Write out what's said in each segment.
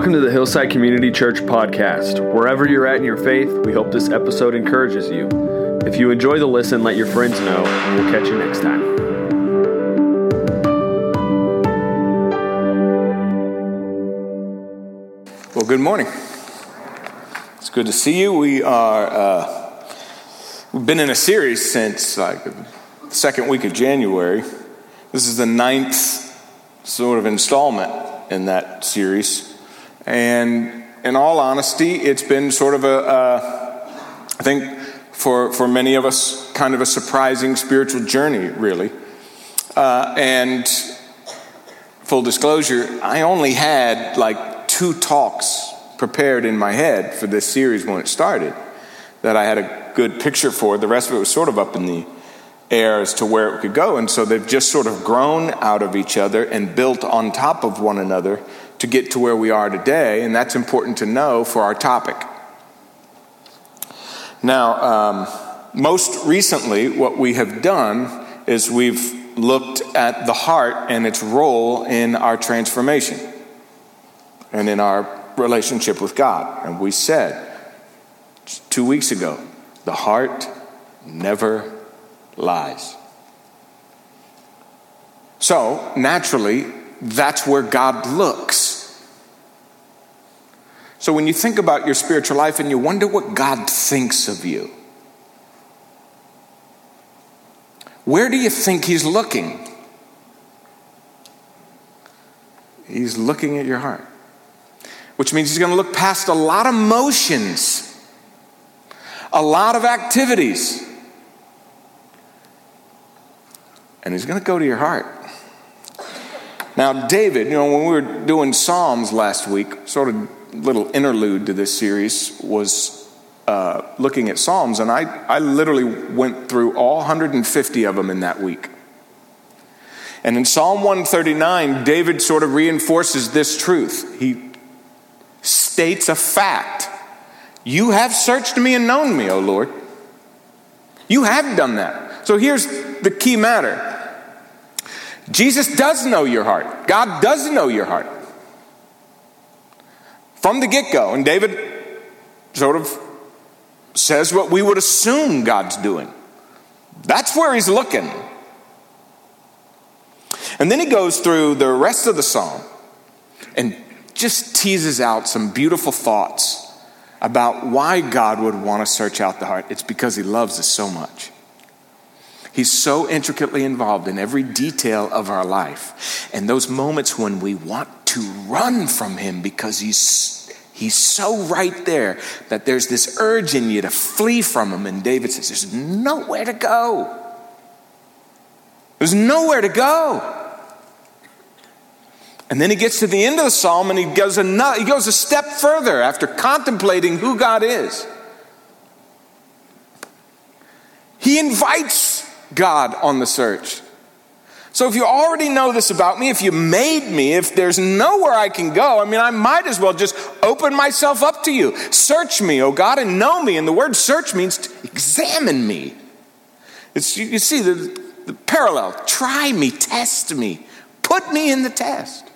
Welcome to the Hillside Community Church podcast. Wherever you're at in your faith, we hope this episode encourages you. If you enjoy the listen, let your friends know, and we'll catch you next time. Well, good morning. It's good to see you. We are uh, we've been in a series since like the second week of January. This is the ninth sort of installment in that series. And in all honesty, it's been sort of a, uh, think for, for many of us, kind of a surprising spiritual journey, really. Uh, and full disclosure, I only had like two talks prepared in my head for this series when it started that I had a good picture for. The rest of it was sort of up in the air as to where it could go. And so they've just sort of grown out of each other and built on top of one another to get to where we are today, and that's important to know for our topic. Now, um, most recently, what we have done is we've looked at the heart and its role in our transformation and in our relationship with God. And we said two weeks ago the heart never lies. So, naturally, that's where God looks. So when you think about your spiritual life and you wonder what God thinks of you, where do you think He's looking? He's looking at your heart, which means He's going to look past a lot of motions, a lot of activities, and He's going to go to your heart. Now, David, you know, when we were doing Psalms last week, sort of little interlude to this series was uh, looking at Psalms, and I, I literally went through all 150 of them in that week. And in Psalm 139, David sort of reinforces this truth. He states a fact You have searched me and known me, O Lord. You have done that. So here's the key matter Jesus does know your heart, God does know your heart from the get go. And David sort of says what we would assume God's doing. That's where he's looking. And then he goes through the rest of the psalm and just teases out some beautiful thoughts about why God would want to search out the heart. It's because he loves us so much. He's so intricately involved in every detail of our life. And those moments when we want to run from him because he's He's so right there that there's this urge in you to flee from him. And David says, There's nowhere to go. There's nowhere to go. And then he gets to the end of the psalm and he goes, another, he goes a step further after contemplating who God is. He invites God on the search. So if you already know this about me, if you made me, if there's nowhere I can go, I mean, I might as well just open myself up to you. Search me, oh God, and know me. And the word search means to examine me. It's, you, you see the, the parallel. Try me, test me, put me in the test.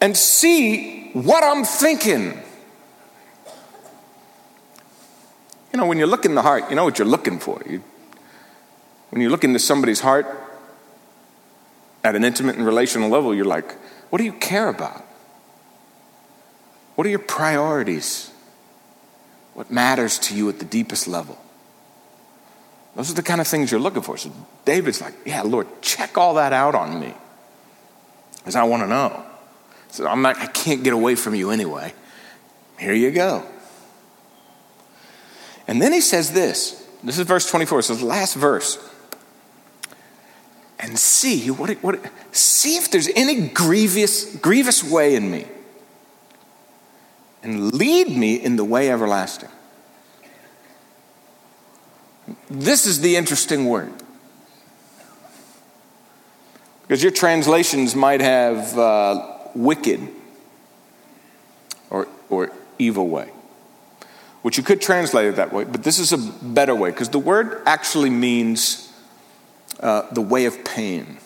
And see what I'm thinking. You know, when you look in the heart, you know what you're looking for. You, when you look into somebody's heart at an intimate and relational level, you're like, what do you care about? What are your priorities? What matters to you at the deepest level? Those are the kind of things you're looking for. So David's like, yeah, Lord, check all that out on me. Because I want to know. So I'm not, I can't get away from you anyway. Here you go. And then he says this. This is verse 24. It says, last verse and see what, what see if there's any grievous grievous way in me. And lead me in the way everlasting. This is the interesting word. Because your translations might have uh, wicked or, or evil way. Which you could translate it that way but this is a better way because the word actually means uh, the way of pain.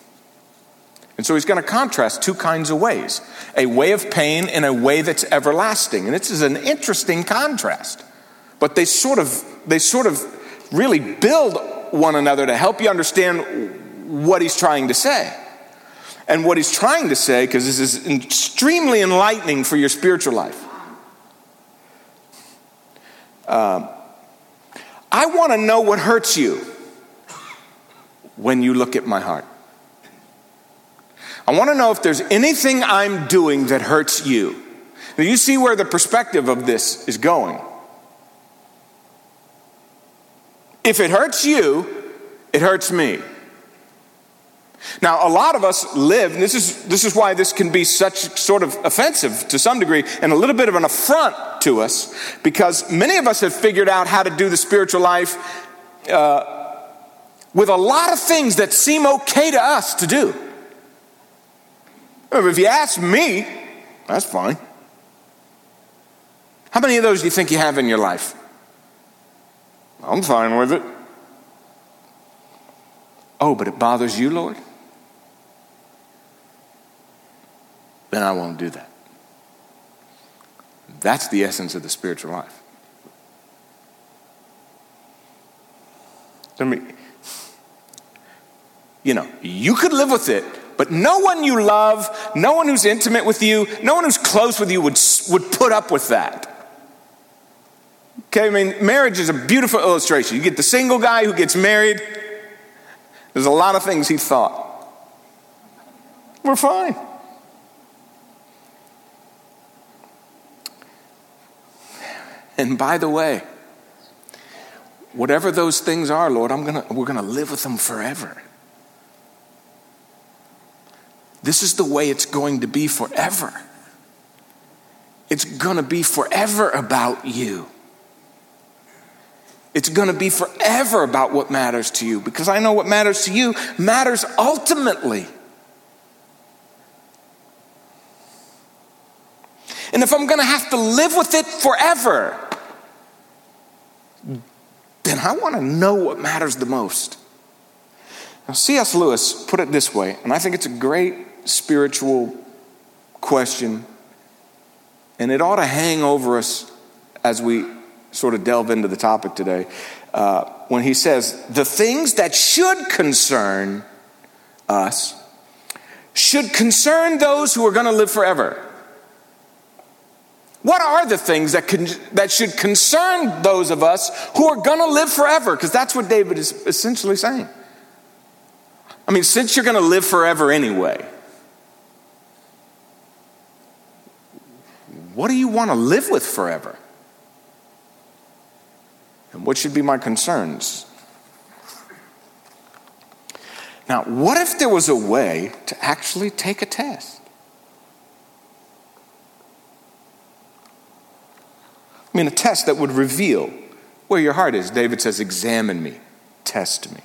And so he's going to contrast two kinds of ways a way of pain and a way that's everlasting. And this is an interesting contrast. But they sort of, they sort of really build one another to help you understand what he's trying to say. And what he's trying to say, because this is extremely enlightening for your spiritual life. Um, I want to know what hurts you when you look at my heart. I want to know if there's anything I'm doing that hurts you. Now, you see where the perspective of this is going. If it hurts you, it hurts me. Now, a lot of us live, and this is, this is why this can be such sort of offensive to some degree and a little bit of an affront to us, because many of us have figured out how to do the spiritual life uh, with a lot of things that seem okay to us to do. If you ask me, that's fine. How many of those do you think you have in your life? I'm fine with it. Oh, but it bothers you, Lord? Then I won't do that. That's the essence of the spiritual life. I mean, you know, you could live with it, but no one you love, no one who's intimate with you, no one who's close with you would, would put up with that. Okay, I mean, marriage is a beautiful illustration. You get the single guy who gets married, there's a lot of things he thought. We're fine. And by the way, whatever those things are, Lord, I'm gonna, we're going to live with them forever. This is the way it's going to be forever. It's going to be forever about you. It's going to be forever about what matters to you because I know what matters to you matters ultimately. And if I'm going to have to live with it forever, then I want to know what matters the most. Now, C.S. Lewis put it this way, and I think it's a great spiritual question, and it ought to hang over us as we sort of delve into the topic today. Uh, when he says, The things that should concern us should concern those who are going to live forever. What are the things that, can, that should concern those of us who are going to live forever? Because that's what David is essentially saying. I mean, since you're going to live forever anyway, What do you want to live with forever? And what should be my concerns? Now, what if there was a way to actually take a test? I mean, a test that would reveal where your heart is. David says, Examine me, test me.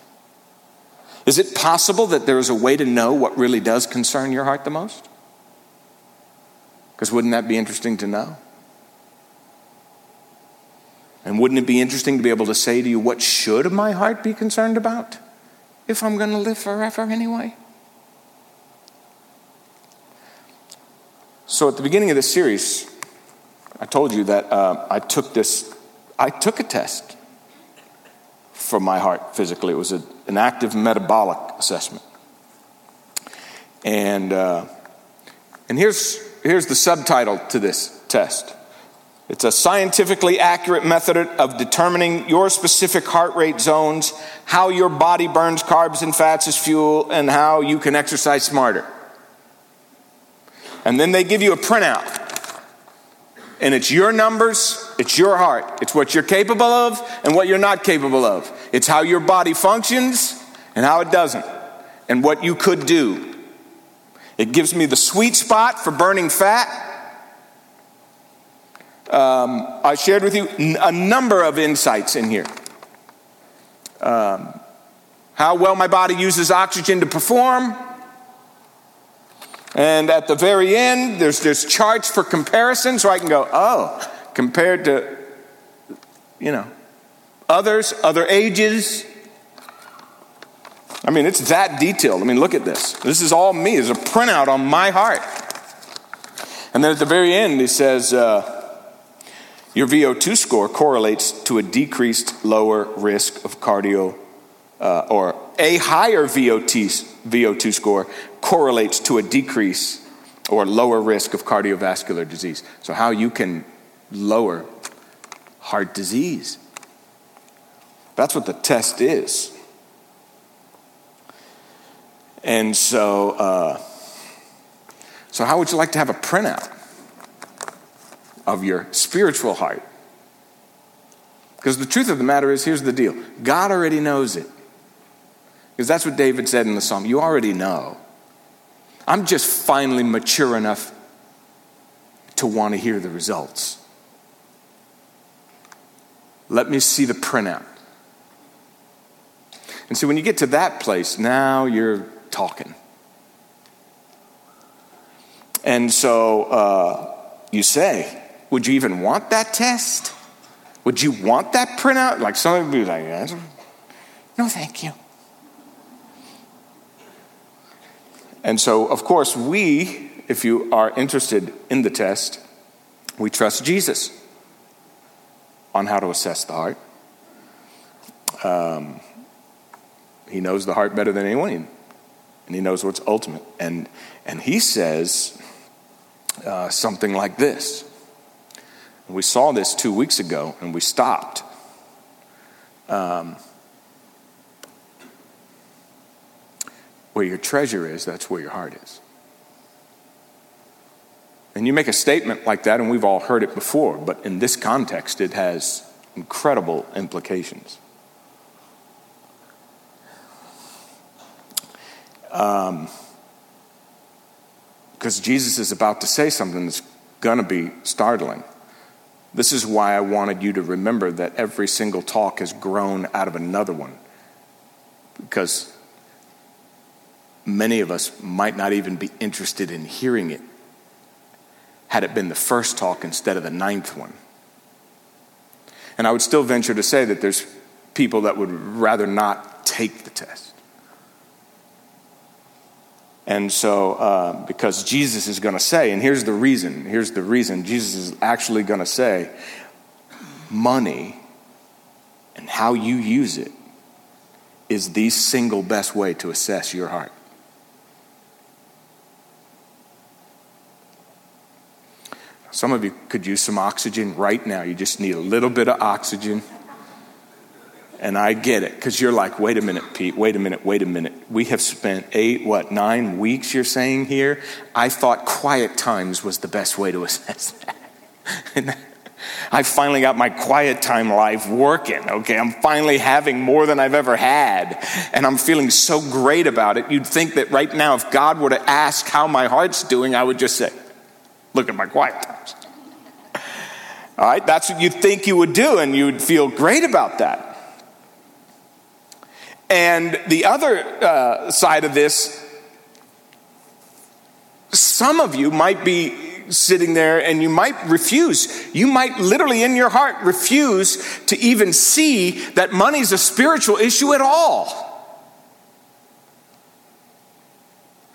Is it possible that there is a way to know what really does concern your heart the most? Because wouldn't that be interesting to know? And wouldn't it be interesting to be able to say to you, what should my heart be concerned about if I'm going to live forever anyway? So at the beginning of this series, I told you that uh, I took this, I took a test for my heart physically. It was a, an active metabolic assessment. And, uh, and here's here's the subtitle to this test it's a scientifically accurate method of determining your specific heart rate zones, how your body burns carbs and fats as fuel, and how you can exercise smarter. And then they give you a printout. And it's your numbers, it's your heart. It's what you're capable of and what you're not capable of. It's how your body functions and how it doesn't, and what you could do it gives me the sweet spot for burning fat. Um, I shared with you a number of insights in here. Um, how well my body uses oxygen to perform. And at the very end, there's, there's charts for comparison, so I can go, oh, compared to, you know, others, other ages, I mean, it's that detailed. I mean, look at this. This is all me. There's a printout on my heart. And then at the very end, he says, uh, Your VO2 score correlates to a decreased lower risk of cardio, uh, or a higher VO2, VO2 score correlates to a decrease or lower risk of cardiovascular disease. So, how you can lower heart disease. That's what the test is. And so, uh, so how would you like to have a printout of your spiritual heart? Because the truth of the matter is, here's the deal God already knows it. Because that's what David said in the psalm. You already know. I'm just finally mature enough to want to hear the results. Let me see the printout. And so when you get to that place, now you're talking. And so uh, you say, Would you even want that test? Would you want that printout? Like some of you like, No, thank you. And so, of course, we, if you are interested in the test, we trust Jesus on how to assess the heart. Um, he knows the heart better than anyone and he knows what's ultimate. And, and he says uh, something like this. We saw this two weeks ago and we stopped. Um, where your treasure is, that's where your heart is. And you make a statement like that, and we've all heard it before, but in this context, it has incredible implications. Um, because Jesus is about to say something that's going to be startling. This is why I wanted you to remember that every single talk has grown out of another one. Because many of us might not even be interested in hearing it had it been the first talk instead of the ninth one. And I would still venture to say that there's people that would rather not take the test. And so, uh, because Jesus is going to say, and here's the reason here's the reason Jesus is actually going to say, money and how you use it is the single best way to assess your heart. Some of you could use some oxygen right now. You just need a little bit of oxygen. And I get it because you're like, wait a minute, Pete, wait a minute, wait a minute. We have spent eight, what, nine weeks, you're saying here? I thought quiet times was the best way to assess that. I finally got my quiet time life working, okay? I'm finally having more than I've ever had, and I'm feeling so great about it. You'd think that right now, if God were to ask how my heart's doing, I would just say, Look at my quiet times. All right, that's what you'd think you would do, and you'd feel great about that. And the other uh, side of this, some of you might be sitting there and you might refuse. You might literally in your heart refuse to even see that money's a spiritual issue at all.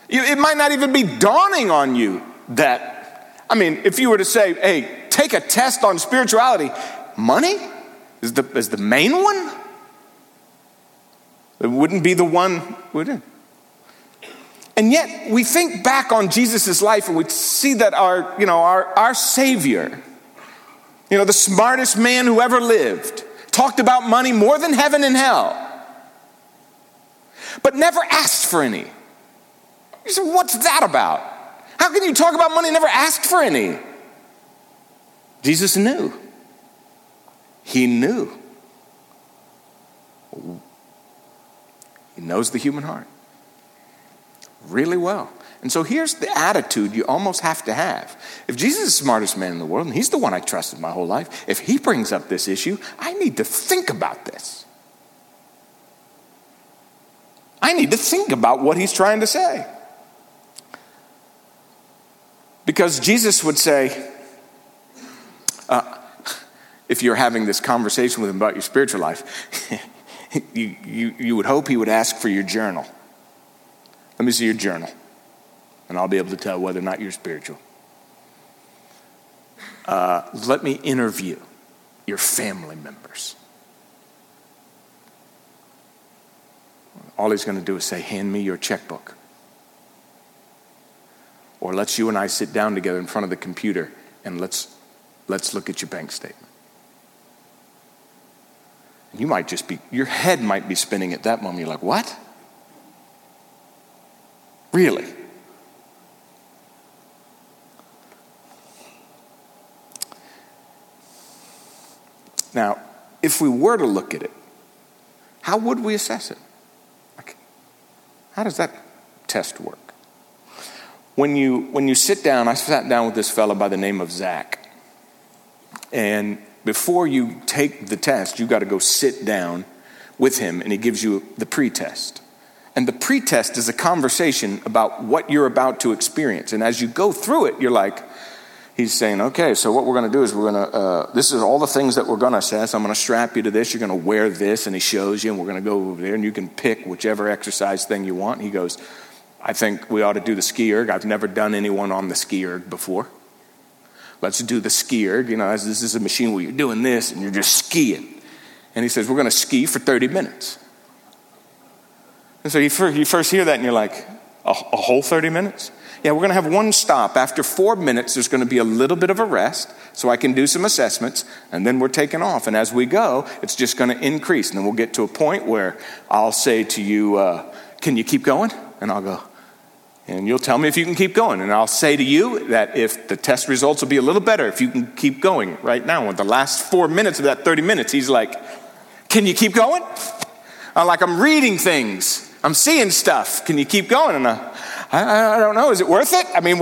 It might not even be dawning on you that, I mean, if you were to say, hey, take a test on spirituality, money is the, is the main one? It wouldn't be the one, would it? And yet, we think back on Jesus' life and we see that our, you know, our, our Savior, you know, the smartest man who ever lived, talked about money more than heaven and hell, but never asked for any. You say, what's that about? How can you talk about money and never ask for any? Jesus knew. He knew. He knows the human heart really well. And so here's the attitude you almost have to have. If Jesus is the smartest man in the world, and he's the one I trusted my whole life, if he brings up this issue, I need to think about this. I need to think about what he's trying to say. Because Jesus would say, uh, if you're having this conversation with him about your spiritual life, you, you, you would hope he would ask for your journal. Let me see your journal, and I'll be able to tell whether or not you're spiritual. Uh, let me interview your family members. All he's going to do is say, Hand me your checkbook. Or let's you and I sit down together in front of the computer and let's, let's look at your bank statement. You might just be, your head might be spinning at that moment. You're like, What? Really? Now, if we were to look at it, how would we assess it? How does that test work? When you, when you sit down, I sat down with this fellow by the name of Zach. And before you take the test, you got to go sit down with him, and he gives you the pretest. And the pretest is a conversation about what you're about to experience. And as you go through it, you're like, he's saying, okay, so what we're going to do is we're going to, uh, this is all the things that we're going to assess. I'm going to strap you to this. You're going to wear this. And he shows you, and we're going to go over there, and you can pick whichever exercise thing you want. He goes, I think we ought to do the ski erg. I've never done anyone on the ski erg before. Let's do the ski erg. You know, this is a machine where you're doing this and you're just skiing. And he says, We're going to ski for 30 minutes. And so you first, you first hear that and you're like, a, a whole 30 minutes? Yeah, we're going to have one stop. After four minutes, there's going to be a little bit of a rest so I can do some assessments, and then we're taking off. And as we go, it's just going to increase. And then we'll get to a point where I'll say to you, uh, Can you keep going? And I'll go, and you'll tell me if you can keep going. And I'll say to you that if the test results will be a little better if you can keep going right now. With the last four minutes of that 30 minutes, he's like, Can you keep going? I'm like, I'm reading things. I'm seeing stuff. Can you keep going? And I, I, I don't know. Is it worth it? I mean,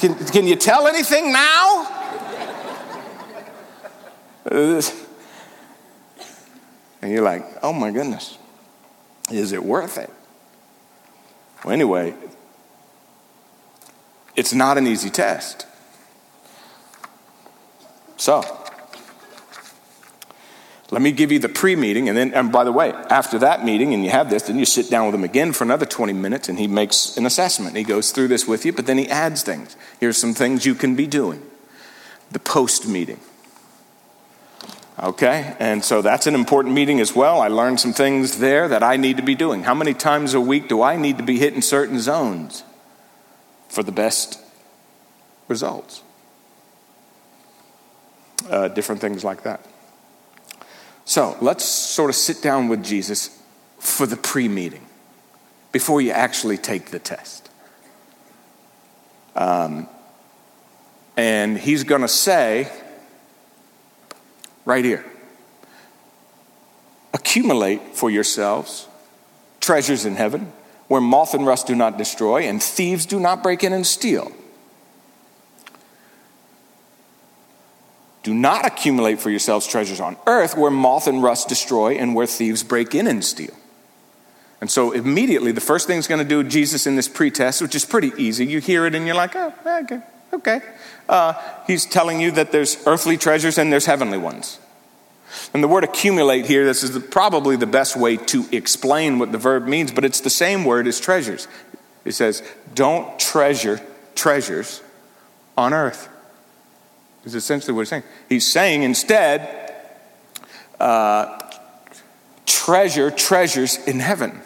can, can you tell anything now? and you're like, oh my goodness, is it worth it? Well, anyway, it's not an easy test. So, let me give you the pre meeting, and then, and by the way, after that meeting, and you have this, then you sit down with him again for another 20 minutes, and he makes an assessment. He goes through this with you, but then he adds things. Here's some things you can be doing. The post meeting. Okay, and so that's an important meeting as well. I learned some things there that I need to be doing. How many times a week do I need to be hitting certain zones for the best results? Uh, different things like that. So let's sort of sit down with Jesus for the pre meeting before you actually take the test. Um, and he's going to say, right here, accumulate for yourselves treasures in heaven where moth and rust do not destroy and thieves do not break in and steal. Do not accumulate for yourselves treasures on earth where moth and rust destroy and where thieves break in and steal. And so immediately, the first thing he's going to do Jesus in this pretest, which is pretty easy, you hear it and you're like, oh, okay, okay. Uh, he's telling you that there's earthly treasures and there's heavenly ones. And the word accumulate here, this is the, probably the best way to explain what the verb means, but it's the same word as treasures. It says, don't treasure treasures on earth is essentially what he's saying. He's saying instead, uh, treasure treasures in heaven.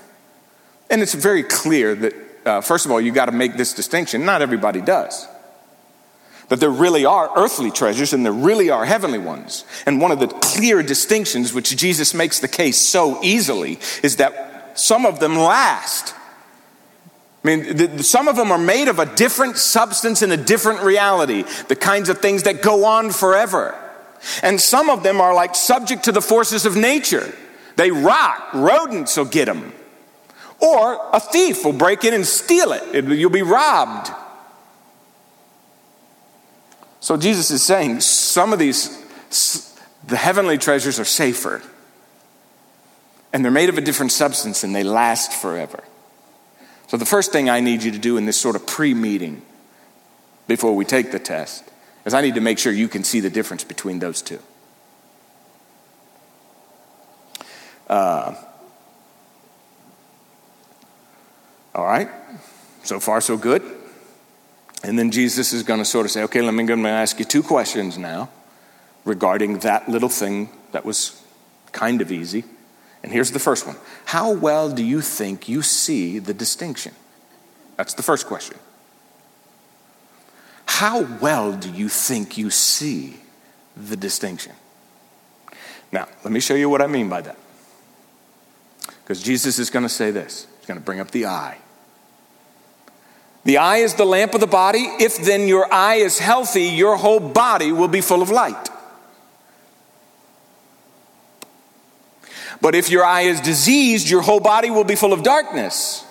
And it's very clear that, uh, first of all, you got to make this distinction. Not everybody does. But there really are earthly treasures and there really are heavenly ones. And one of the clear distinctions, which Jesus makes the case so easily, is that some of them last. I mean, the, some of them are made of a different substance and a different reality, the kinds of things that go on forever. And some of them are like subject to the forces of nature. They rot, rodents will get them. Or a thief will break in and steal it, you'll be robbed. So Jesus is saying some of these, the heavenly treasures are safer. And they're made of a different substance and they last forever. So the first thing I need you to do in this sort of pre meeting before we take the test is I need to make sure you can see the difference between those two. Uh, all right. So far, so good. And then Jesus is going to sort of say, okay, let me, to ask you two questions now regarding that little thing that was kind of easy. And here's the first one How well do you think you see the distinction? That's the first question. How well do you think you see the distinction? Now, let me show you what I mean by that. Because Jesus is going to say this He's going to bring up the eye. The eye is the lamp of the body. If then your eye is healthy, your whole body will be full of light. But if your eye is diseased, your whole body will be full of darkness.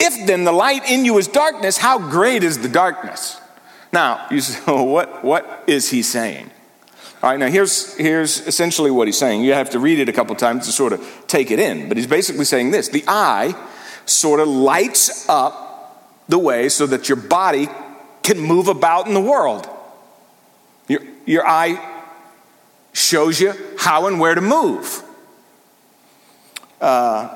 If then the light in you is darkness, how great is the darkness? Now, you say, well, oh, what, what is he saying? All right, now here's, here's essentially what he's saying. You have to read it a couple times to sort of take it in. But he's basically saying this the eye sort of lights up the way so that your body can move about in the world. Your, your eye shows you how and where to move. Uh,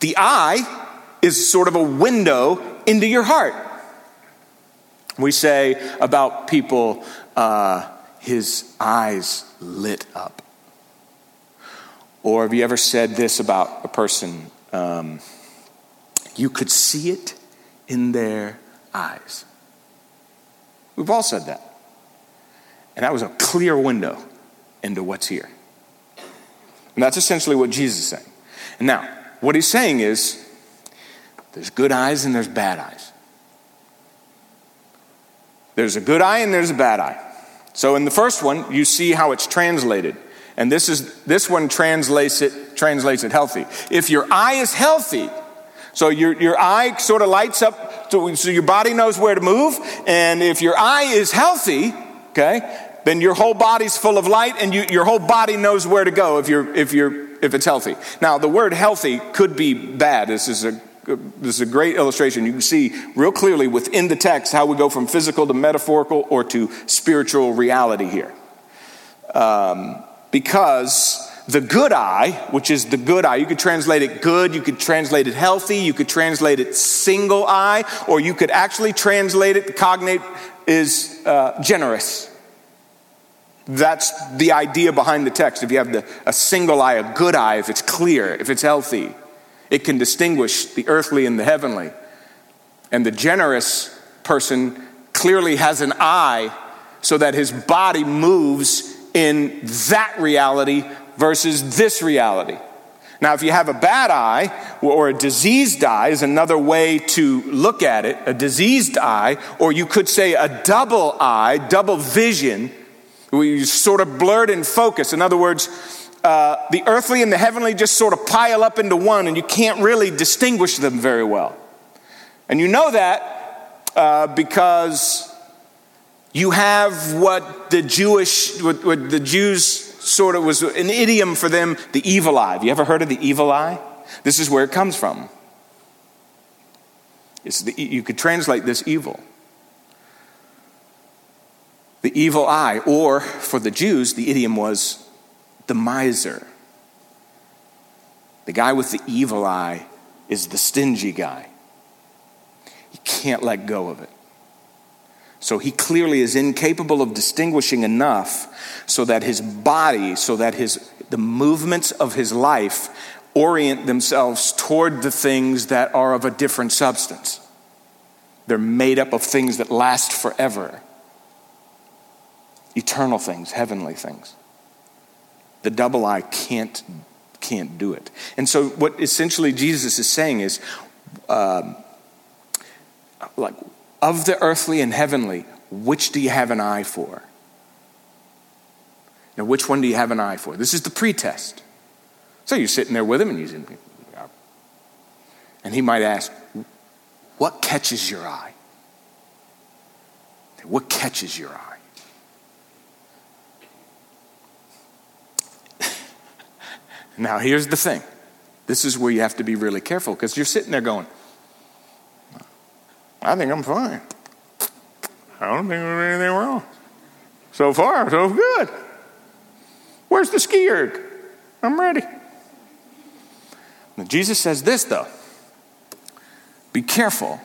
the eye is sort of a window into your heart. We say about people, uh, his eyes lit up. Or have you ever said this about a person? Um, you could see it in their eyes. We've all said that. And that was a clear window into what's here. And that's essentially what Jesus is saying. And now, what he's saying is there's good eyes and there's bad eyes. There's a good eye and there's a bad eye. So in the first one, you see how it's translated. And this is this one translates it translates it healthy. If your eye is healthy, so your, your eye sort of lights up so, so your body knows where to move, and if your eye is healthy, okay, then your whole body's full of light and you, your whole body knows where to go if, you're, if, you're, if it's healthy. Now, the word healthy could be bad. This is a this is a great illustration. You can see real clearly within the text how we go from physical to metaphorical or to spiritual reality here. Um, because the good eye, which is the good eye, you could translate it good, you could translate it healthy, you could translate it single eye, or you could actually translate it, the cognate is uh, generous. That's the idea behind the text. If you have the, a single eye, a good eye, if it's clear, if it's healthy, it can distinguish the earthly and the heavenly. And the generous person clearly has an eye so that his body moves in that reality versus this reality. Now, if you have a bad eye or a diseased eye, is another way to look at it a diseased eye, or you could say a double eye, double vision we sort of blurred in focus. In other words, uh, the earthly and the heavenly just sort of pile up into one, and you can't really distinguish them very well. And you know that uh, because you have what the Jewish, what, what the Jews sort of was an idiom for them, the evil eye. Have you ever heard of the evil eye? This is where it comes from. The, you could translate this evil the evil eye, or for the Jews, the idiom was the miser. The guy with the evil eye is the stingy guy. He can't let go of it. So he clearly is incapable of distinguishing enough so that his body, so that his the movements of his life orient themselves toward the things that are of a different substance. They're made up of things that last forever eternal things, heavenly things. The double eye can't, can't do it. And so, what essentially Jesus is saying is, um, like, of the earthly and heavenly, which do you have an eye for? Now, which one do you have an eye for? This is the pretest. So you're sitting there with him, and he's in, and he might ask, "What catches your eye? What catches your eye?" Now, here's the thing this is where you have to be really careful because you're sitting there going, I think I'm fine. I don't think there's anything wrong. So far, so good. Where's the ski erg? I'm ready. Now, Jesus says this, though be careful,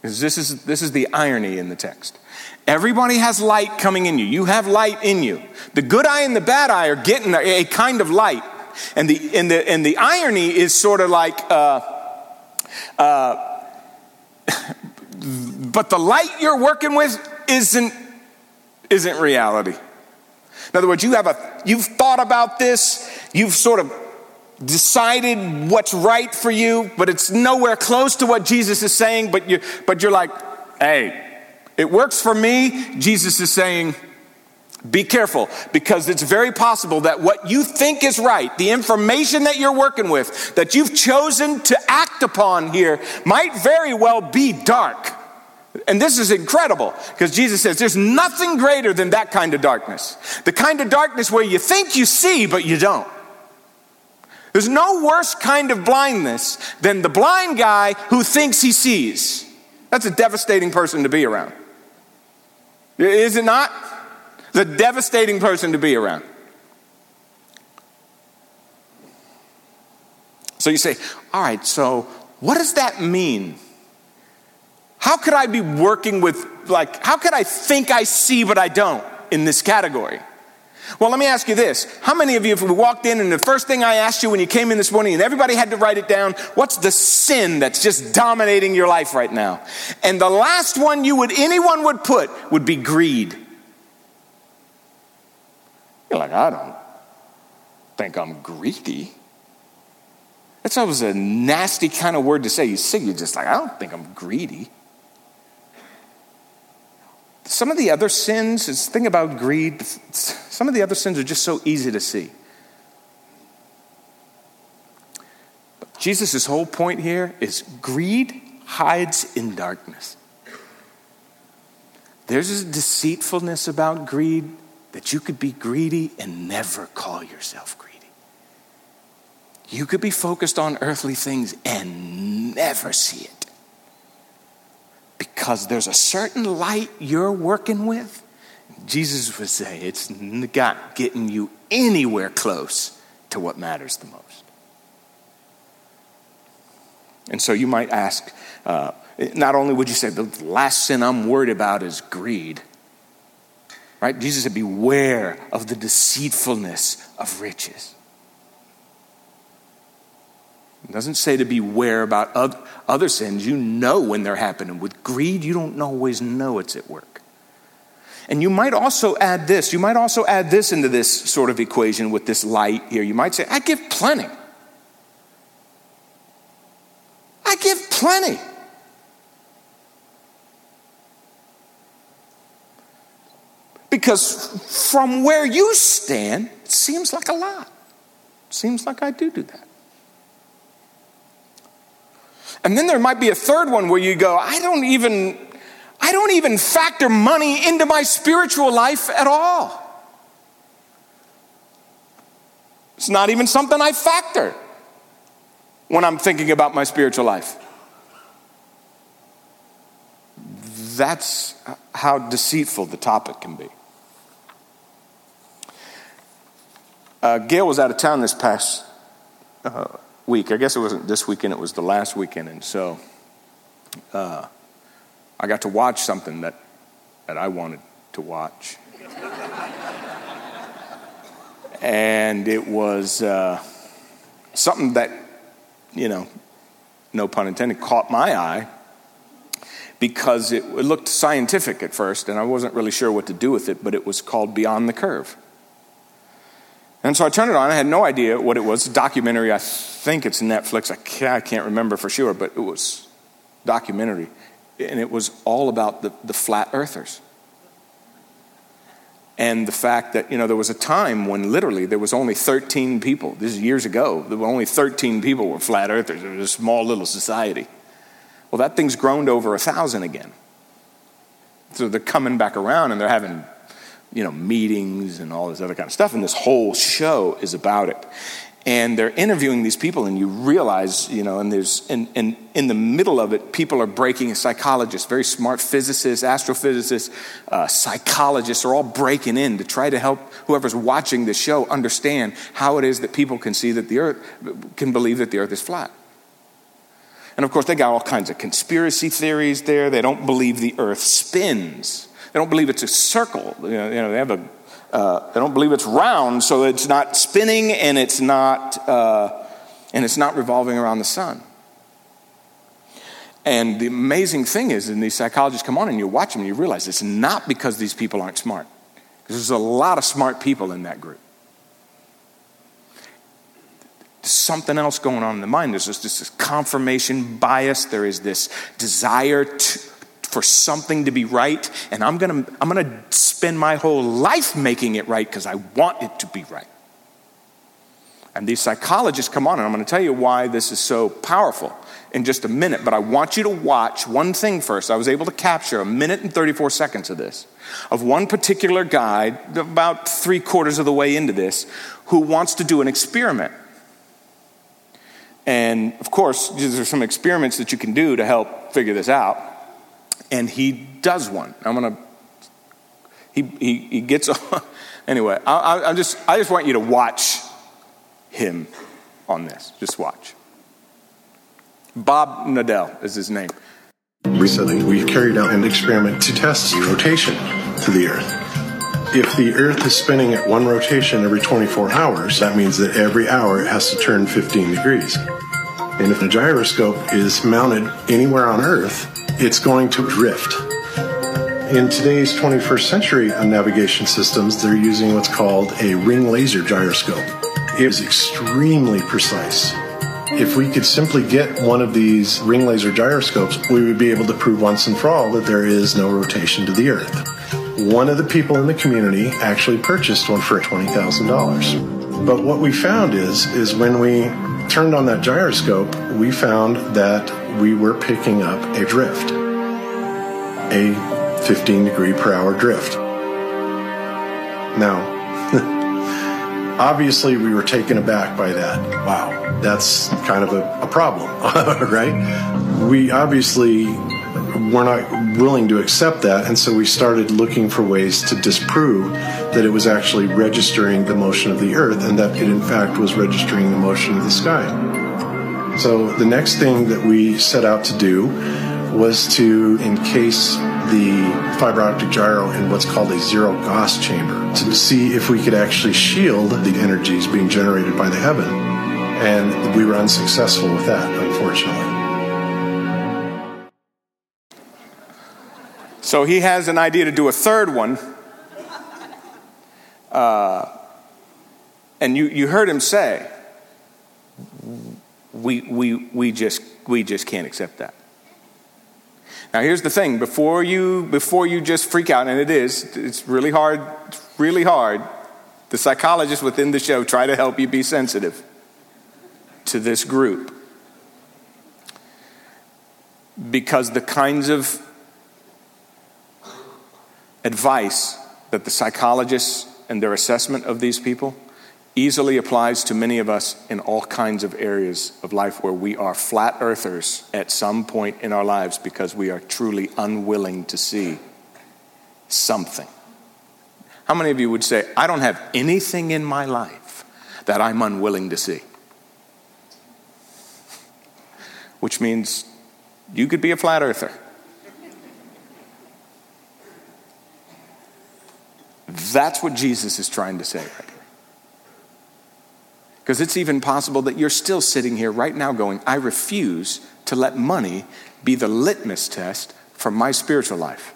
because this is, this is the irony in the text. Everybody has light coming in you. You have light in you. The good eye and the bad eye are getting a, a kind of light. And the, and, the, and the irony is sort of like, uh, uh, but the light you're working with isn't, isn't reality. In other words, you have a, you've thought about this, you've sort of decided what's right for you, but it's nowhere close to what Jesus is saying, but, you, but you're like, hey, it works for me. Jesus is saying, be careful because it's very possible that what you think is right, the information that you're working with, that you've chosen to act upon here, might very well be dark. And this is incredible because Jesus says there's nothing greater than that kind of darkness. The kind of darkness where you think you see, but you don't. There's no worse kind of blindness than the blind guy who thinks he sees. That's a devastating person to be around. Is it not? The devastating person to be around. So you say, all right, so what does that mean? How could I be working with, like, how could I think I see but I don't in this category? Well, let me ask you this. How many of you, if we walked in and the first thing I asked you when you came in this morning and everybody had to write it down, what's the sin that's just dominating your life right now? And the last one you would, anyone would put would be greed. Like, I don't think I'm greedy. That's always a nasty kind of word to say. You see, you're just like, I don't think I'm greedy. Some of the other sins, is thing about greed, some of the other sins are just so easy to see. But Jesus' whole point here is greed hides in darkness. There's a deceitfulness about greed that you could be greedy and never call yourself greedy. You could be focused on earthly things and never see it because there's a certain light you're working with. Jesus would say it's not getting you anywhere close to what matters the most. And so you might ask, uh, not only would you say, the last sin I'm worried about is greed, right? Jesus said, beware of the deceitfulness of riches. It doesn't say to beware about other sins. You know when they're happening. With greed, you don't always know it's at work. And you might also add this. You might also add this into this sort of equation with this light here. You might say, I give plenty. I give plenty. Because from where you stand, it seems like a lot. It seems like I do do that. And then there might be a third one where you go, I don't even I don't even factor money into my spiritual life at all. It's not even something I factor when I'm thinking about my spiritual life. That's how deceitful the topic can be. Uh, Gail was out of town this past uh, week. I guess it wasn't this weekend, it was the last weekend. And so uh, I got to watch something that, that I wanted to watch. and it was uh, something that, you know, no pun intended, caught my eye because it, it looked scientific at first, and I wasn't really sure what to do with it, but it was called Beyond the Curve. And so I turned it on. I had no idea what it was. A documentary. I think it's Netflix. I can't, remember for sure, but it was documentary. And it was all about the, the flat earthers. And the fact that, you know, there was a time when literally there was only 13 people. This is years ago. There were only 13 people were flat earthers. It was a small little society. Well, that thing's grown to over a thousand again. So they're coming back around and they're having you know, meetings and all this other kind of stuff. And this whole show is about it. and they're interviewing these people and you realize you know and there's and, and in the middle of it people are breaking psychologists very smart physicists astrophysicists uh, psychologists are all breaking in to try to help whoever's watching the show understand how it is that people can see that the earth can believe that the earth is flat and of course they got all kinds of conspiracy theories there they don't believe the earth spins they don't believe it's a circle you know, they have a uh, they don't believe it's round, so it's not spinning and it's not, uh, and it's not revolving around the sun. And the amazing thing is, and these psychologists come on and you watch them and you realize it's not because these people aren't smart. Because there's a lot of smart people in that group. There's something else going on in the mind. There's just this confirmation bias. There is this desire to, for something to be right, and I'm gonna, I'm gonna spend my whole life making it right because I want it to be right. And these psychologists come on, and I'm gonna tell you why this is so powerful in just a minute, but I want you to watch one thing first. I was able to capture a minute and 34 seconds of this, of one particular guy, about three quarters of the way into this, who wants to do an experiment. And of course, there's some experiments that you can do to help figure this out and he does one. I'm gonna. He he, he gets. anyway, I, I just I just want you to watch him on this. Just watch. Bob Knodel is his name. Recently, we've carried out an experiment to test the rotation to the Earth. If the Earth is spinning at one rotation every 24 hours, that means that every hour it has to turn 15 degrees. And if the gyroscope is mounted anywhere on Earth, it's going to drift. In today's 21st century navigation systems, they're using what's called a ring laser gyroscope. It is extremely precise. If we could simply get one of these ring laser gyroscopes, we would be able to prove once and for all that there is no rotation to the Earth. One of the people in the community actually purchased one for $20,000. But what we found is, is when we turned on that gyroscope, we found that we were picking up a drift, a 15 degree per hour drift. Now, obviously, we were taken aback by that. Wow, that's kind of a, a problem, right? We obviously were not willing to accept that, and so we started looking for ways to disprove that it was actually registering the motion of the Earth and that it, in fact, was registering the motion of the sky. So the next thing that we set out to do was to encase the fiber optic gyro in what's called a zero Gauss chamber to see if we could actually shield the energies being generated by the heaven. And we were unsuccessful with that, unfortunately. So he has an idea to do a third one. Uh, and you, you heard him say, we, we, we, just, we just can't accept that. Now, here's the thing before you, before you just freak out, and it is, it's really hard, it's really hard. The psychologists within the show try to help you be sensitive to this group. Because the kinds of advice that the psychologists and their assessment of these people easily applies to many of us in all kinds of areas of life where we are flat earthers at some point in our lives because we are truly unwilling to see something. How many of you would say, I don't have anything in my life that I'm unwilling to see? Which means you could be a flat earther. That's what Jesus is trying to say right because it's even possible that you're still sitting here right now going, I refuse to let money be the litmus test for my spiritual life.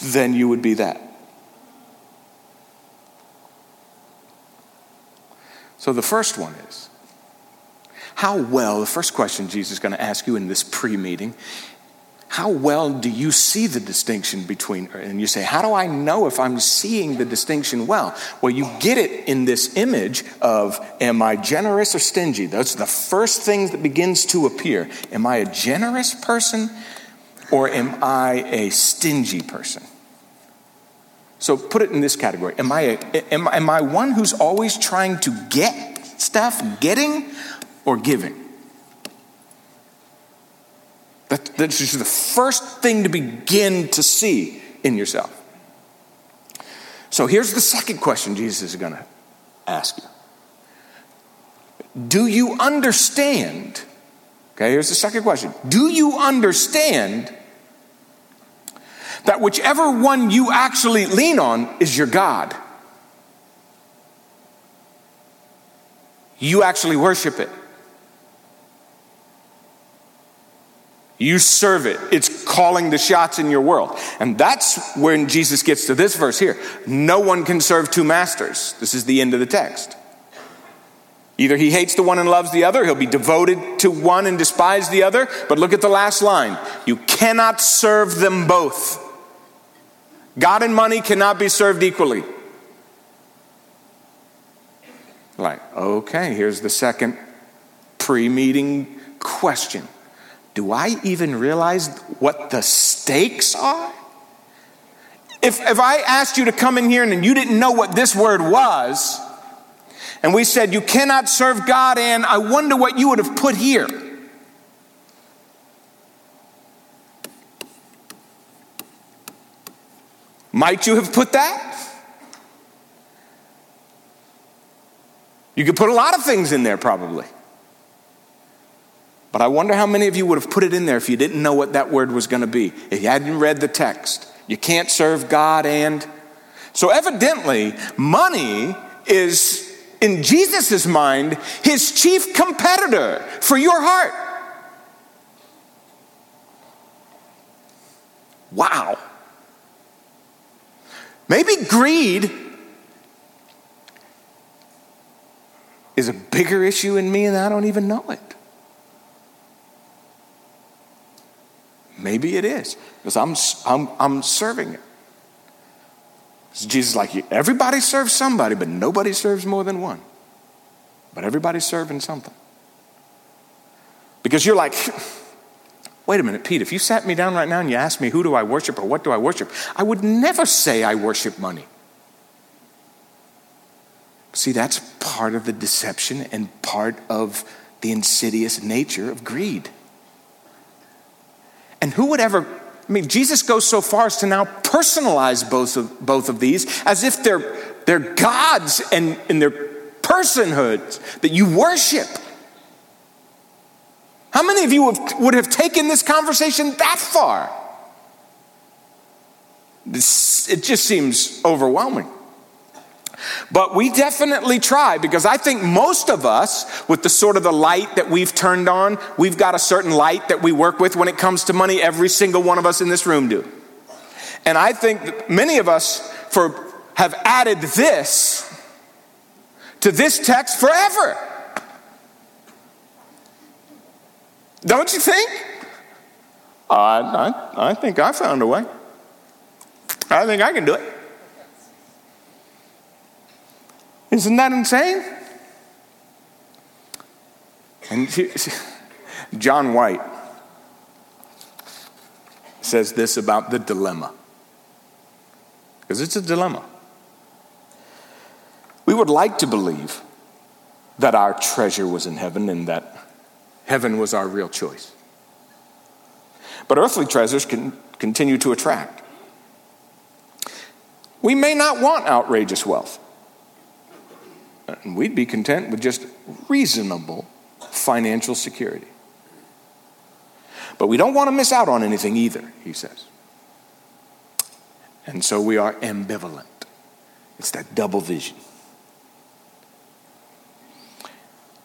Then you would be that. So the first one is how well, the first question Jesus is going to ask you in this pre meeting how well do you see the distinction between and you say how do i know if i'm seeing the distinction well well you get it in this image of am i generous or stingy that's the first thing that begins to appear am i a generous person or am I a stingy person? So put it in this category. Am I, a, am, am I one who's always trying to get stuff, getting, or giving? That, that's just the first thing to begin to see in yourself. So here's the second question Jesus is going to ask you Do you understand? Okay, here's the second question Do you understand that whichever one you actually lean on is your God? You actually worship it. You serve it. It's calling the shots in your world. And that's when Jesus gets to this verse here. No one can serve two masters. This is the end of the text. Either he hates the one and loves the other, he'll be devoted to one and despise the other. But look at the last line you cannot serve them both. God and money cannot be served equally. Like, okay, here's the second pre meeting question do I even realize what the stakes are? If, if I asked you to come in here and you didn't know what this word was, and we said you cannot serve God, and I wonder what you would have put here. Might you have put that? You could put a lot of things in there, probably. But I wonder how many of you would have put it in there if you didn't know what that word was going to be, if you hadn't read the text. You can't serve God and. So, evidently, money is, in Jesus' mind, his chief competitor for your heart. Wow. Maybe greed is a bigger issue in me and I don't even know it. Maybe it is, because I'm, I'm, I'm serving it. Jesus like, everybody serves somebody, but nobody serves more than one. But everybody's serving something. Because you're like, wait a minute, Pete, if you sat me down right now and you asked me, who do I worship or what do I worship, I would never say I worship money. See, that's part of the deception and part of the insidious nature of greed. And who would ever, I mean, Jesus goes so far as to now personalize both of, both of these as if they're, they're gods and, and their personhoods that you worship. How many of you have, would have taken this conversation that far? This, it just seems overwhelming. But we definitely try because I think most of us, with the sort of the light that we've turned on, we've got a certain light that we work with when it comes to money. Every single one of us in this room do. And I think many of us for, have added this to this text forever. Don't you think? I, I, I think I found a way. I think I can do it. Isn't that insane? And John White says this about the dilemma. Because it's a dilemma. We would like to believe that our treasure was in heaven and that heaven was our real choice. But earthly treasures can continue to attract. We may not want outrageous wealth. And we'd be content with just reasonable financial security. But we don't want to miss out on anything either, he says. And so we are ambivalent. It's that double vision.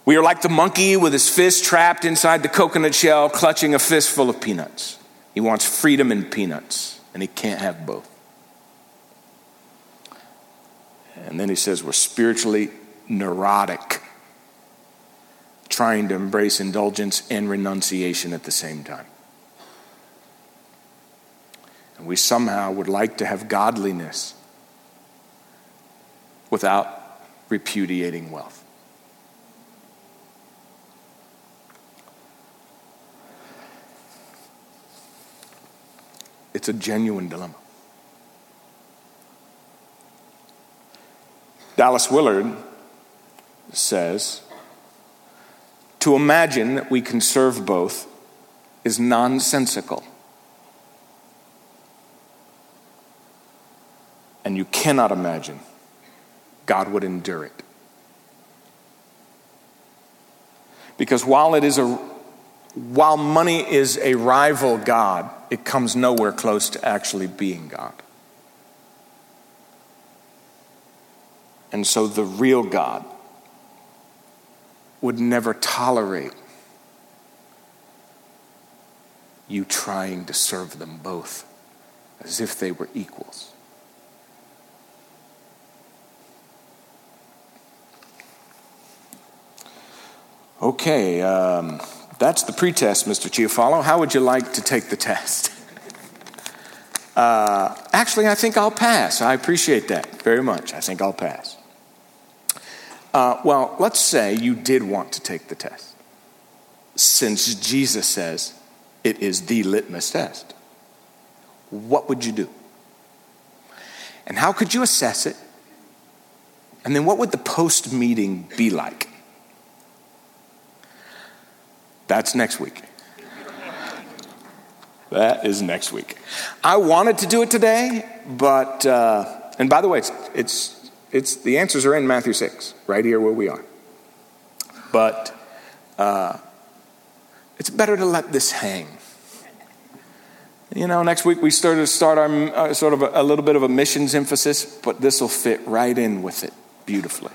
We are like the monkey with his fist trapped inside the coconut shell, clutching a fistful of peanuts. He wants freedom and peanuts, and he can't have both. And then he says, We're spiritually neurotic, trying to embrace indulgence and renunciation at the same time. And we somehow would like to have godliness without repudiating wealth. It's a genuine dilemma. Dallas Willard says to imagine that we can serve both is nonsensical. And you cannot imagine God would endure it. Because while it is a while money is a rival God, it comes nowhere close to actually being God. And so the real God would never tolerate you trying to serve them both as if they were equals. Okay, um, that's the pretest, Mr. Chiofalo. How would you like to take the test? Uh, actually, I think I'll pass. I appreciate that very much. I think I'll pass. Uh, well, let's say you did want to take the test, since Jesus says it is the litmus test. What would you do? And how could you assess it? And then what would the post meeting be like? That's next week. That is next week. I wanted to do it today, but, uh, and by the way, it's, it's, it's, the answers are in Matthew 6, right here where we are. But uh, it's better to let this hang. You know, next week we start to start our uh, sort of a, a little bit of a missions emphasis, but this will fit right in with it beautifully.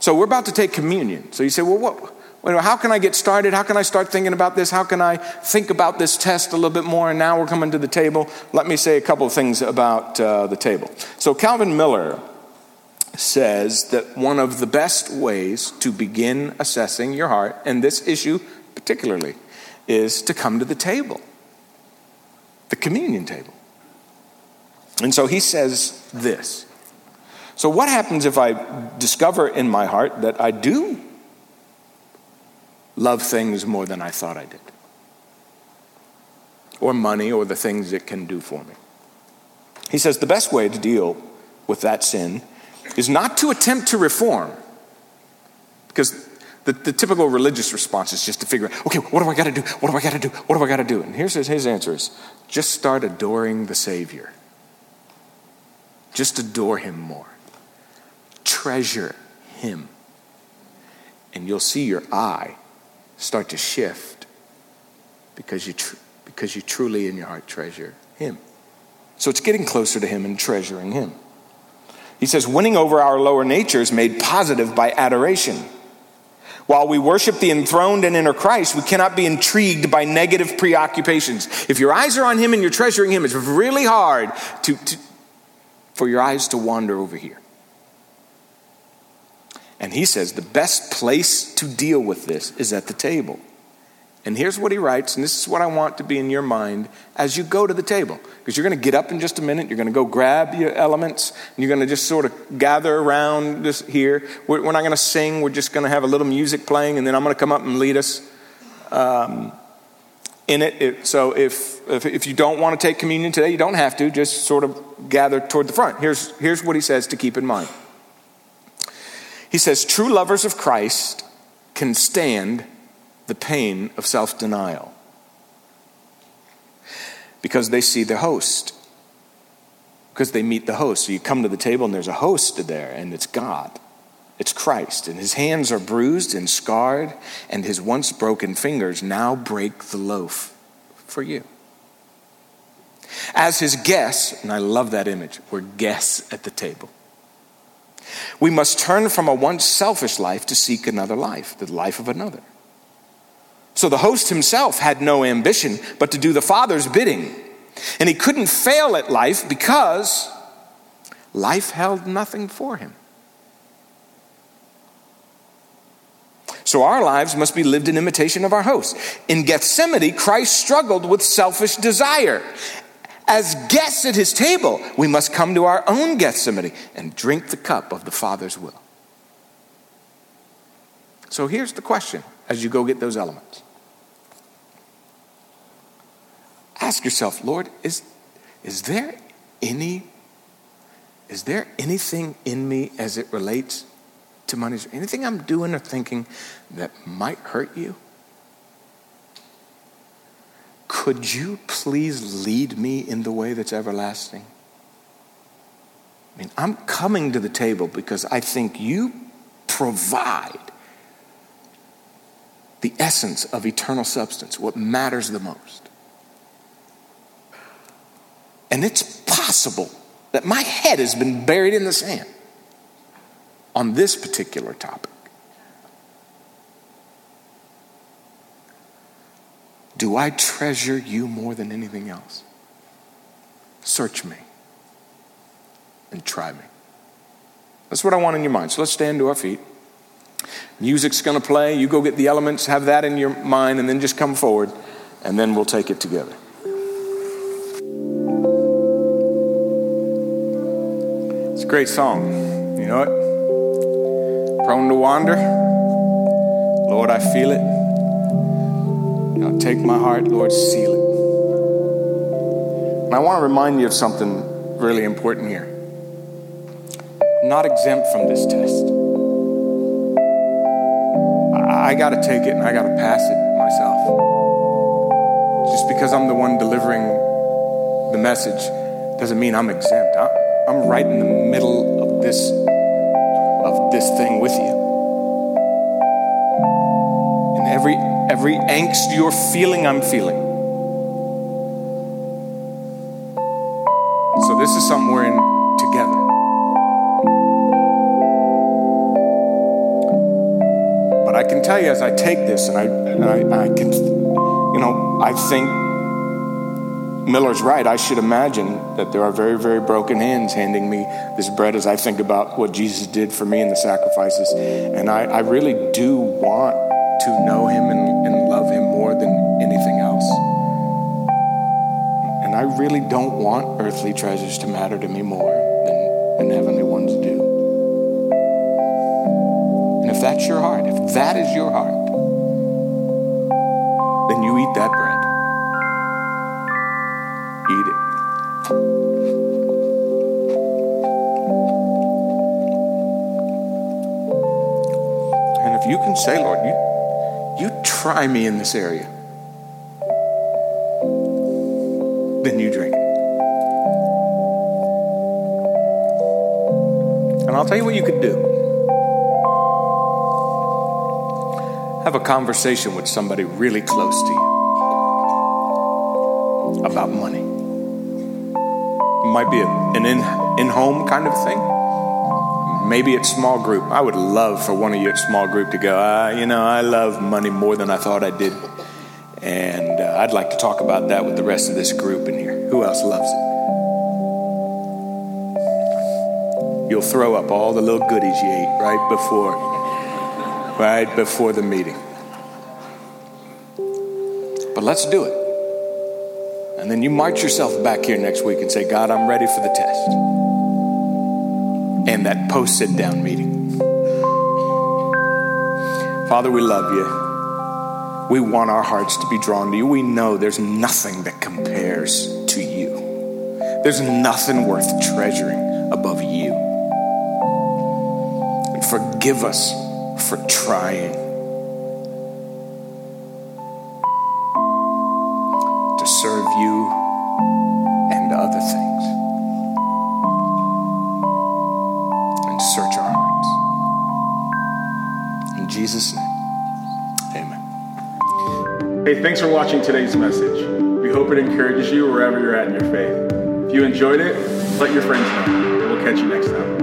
So we're about to take communion. So you say, well, what? How can I get started? How can I start thinking about this? How can I think about this test a little bit more? And now we're coming to the table. Let me say a couple of things about uh, the table. So, Calvin Miller says that one of the best ways to begin assessing your heart, and this issue particularly, is to come to the table, the communion table. And so he says this. So, what happens if I discover in my heart that I do love things more than I thought I did, or money, or the things it can do for me. He says the best way to deal with that sin is not to attempt to reform, because the, the typical religious response is just to figure out, okay, what do I got to do? What do I got to do? What do I got to do? And here's his, his answer is just start adoring the Savior. Just adore him more. Treasure him. And you'll see your eye start to shift because you, tr- because you truly in your heart treasure Him. So it's getting closer to Him and treasuring Him. He says, winning over our lower nature is made positive by adoration. While we worship the enthroned and inner Christ, we cannot be intrigued by negative preoccupations. If your eyes are on Him and you're treasuring Him, it's really hard to, to for your eyes to wander over here. And he says the best place to deal with this is at the table. And here's what he writes, and this is what I want to be in your mind as you go to the table. Because you're going to get up in just a minute, you're going to go grab your elements, and you're going to just sort of gather around this here. We're, we're not going to sing, we're just going to have a little music playing, and then I'm going to come up and lead us um, in it. it so if, if, if you don't want to take communion today, you don't have to, just sort of gather toward the front. Here's, here's what he says to keep in mind. He says, True lovers of Christ can stand the pain of self denial because they see the host, because they meet the host. So you come to the table and there's a host there, and it's God. It's Christ, and his hands are bruised and scarred, and his once broken fingers now break the loaf for you. As his guests, and I love that image, we're guests at the table. We must turn from a once selfish life to seek another life, the life of another. So the host himself had no ambition but to do the Father's bidding. And he couldn't fail at life because life held nothing for him. So our lives must be lived in imitation of our host. In Gethsemane, Christ struggled with selfish desire. As guests at his table, we must come to our own Gethsemane and drink the cup of the Father's will. So here's the question as you go get those elements ask yourself, Lord, is, is there any is there anything in me as it relates to money? Is there anything I'm doing or thinking that might hurt you? Could you please lead me in the way that's everlasting? I mean, I'm coming to the table because I think you provide the essence of eternal substance, what matters the most. And it's possible that my head has been buried in the sand on this particular topic. Do I treasure you more than anything else? Search me and try me. That's what I want in your mind. So let's stand to our feet. Music's going to play. You go get the elements, have that in your mind, and then just come forward, and then we'll take it together. It's a great song. You know it? Prone to wander. Lord, I feel it. Know, take my heart, Lord, seal it. And I want to remind you of something really important here. I'm not exempt from this test. I got to take it and I got to pass it myself. Just because I'm the one delivering the message doesn't mean I'm exempt. I'm right in the middle of this of this thing with you. And every every angst you're feeling, I'm feeling. So this is something we're in together. But I can tell you as I take this and I and I, I can you know, I think Miller's right. I should imagine that there are very, very broken hands handing me this bread as I think about what Jesus did for me and the sacrifices. And I, I really do want to know him and, And I really don't want earthly treasures to matter to me more than, than heavenly ones do. And if that's your heart, if that is your heart, then you eat that bread. Eat it. And if you can say, Lord, you, you try me in this area, Have a conversation with somebody really close to you about money. It might be an in, in-home kind of thing. Maybe it's small group. I would love for one of you at small group to go, uh, you know, I love money more than I thought I did. And uh, I'd like to talk about that with the rest of this group in here. Who else loves it? You'll throw up all the little goodies you ate right before, right before the meeting. But let's do it. And then you march yourself back here next week and say, God, I'm ready for the test. And that post sit down meeting. Father, we love you. We want our hearts to be drawn to you. We know there's nothing that compares to you, there's nothing worth treasuring above you. And forgive us for trying to serve you and other things. And search our hearts. In Jesus' name, amen. Hey, thanks for watching today's message. We hope it encourages you wherever you're at in your faith. If you enjoyed it, let your friends know. We'll catch you next time.